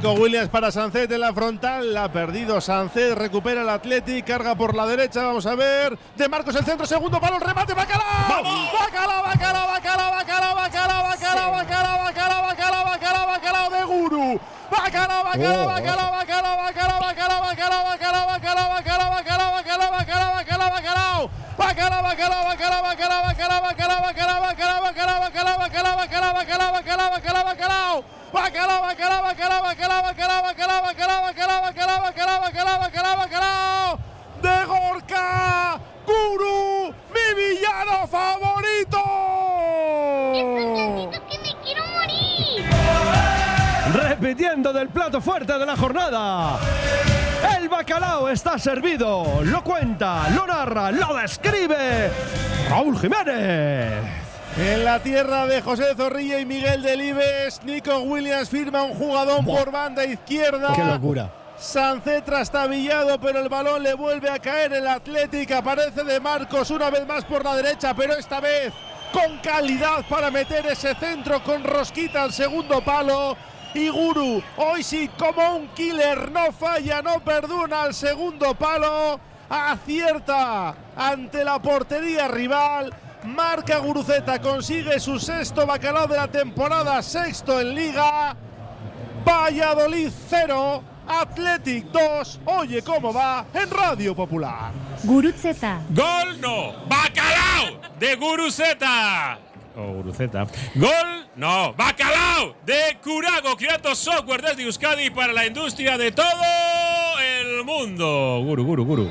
Nico Williams para Sancet en la frontal. La ha perdido Sancet. Recupera el Athletic. Carga por la derecha. Vamos a ver. De Marcos el centro. Segundo palo. El remate. Bacalao. Bacalao, bacalao, bacalao, bacalao, bacalao, bacalao, bacalao, bacalao, bacalao, bacalao, bacalao de Guru. Bacalao, bacalao, bacalao, bacalao, bacalao, bacalao, bacalao, bacalao, bacalao, bacalao, bacalao, bacalao, bacalao, bacalao, bacalao. Bacalao, bacalao, bacalao, bacalao, bacalao, bacalao, bacalao, bacalao, bacalao, bacalao, bacalao, bacalao, bacalao, bacalao, bacalao, bacalao. Bacalao, bacalao, bacalao, bacalao, bacalao, bacalao, bacalao, bacalao, bacalao, bacalao, bacalao, bacalao, bacalao. De Gorka, Guru, mi villano favorito. que me quiero morir. Repitiendo del plato fuerte de la jornada. El bacalao está servido. Lo cuenta, lo narra, lo describe. Raúl Jiménez. En la tierra de José Zorrilla y Miguel Delibes, Nico Williams firma un jugadón por banda izquierda. Qué locura. Sancet trastabillado, pero el balón le vuelve a caer. El Atlético aparece de Marcos una vez más por la derecha, pero esta vez con calidad para meter ese centro con rosquita al segundo palo. Y Guru, hoy sí, como un killer, no falla, no perdona al segundo palo. Acierta ante la portería rival. Marca Guruceta, consigue su sexto bacalao de la temporada, sexto en liga. Valladolid 0, Athletic 2. Oye cómo va en Radio Popular. Gurutzeta. Gol no. Bacalao de Guruceta. O Guruceta. Gol no. Bacalao de Curago. Creato Software desde Euskadi para la industria de todo el mundo. Guru, guru, guru.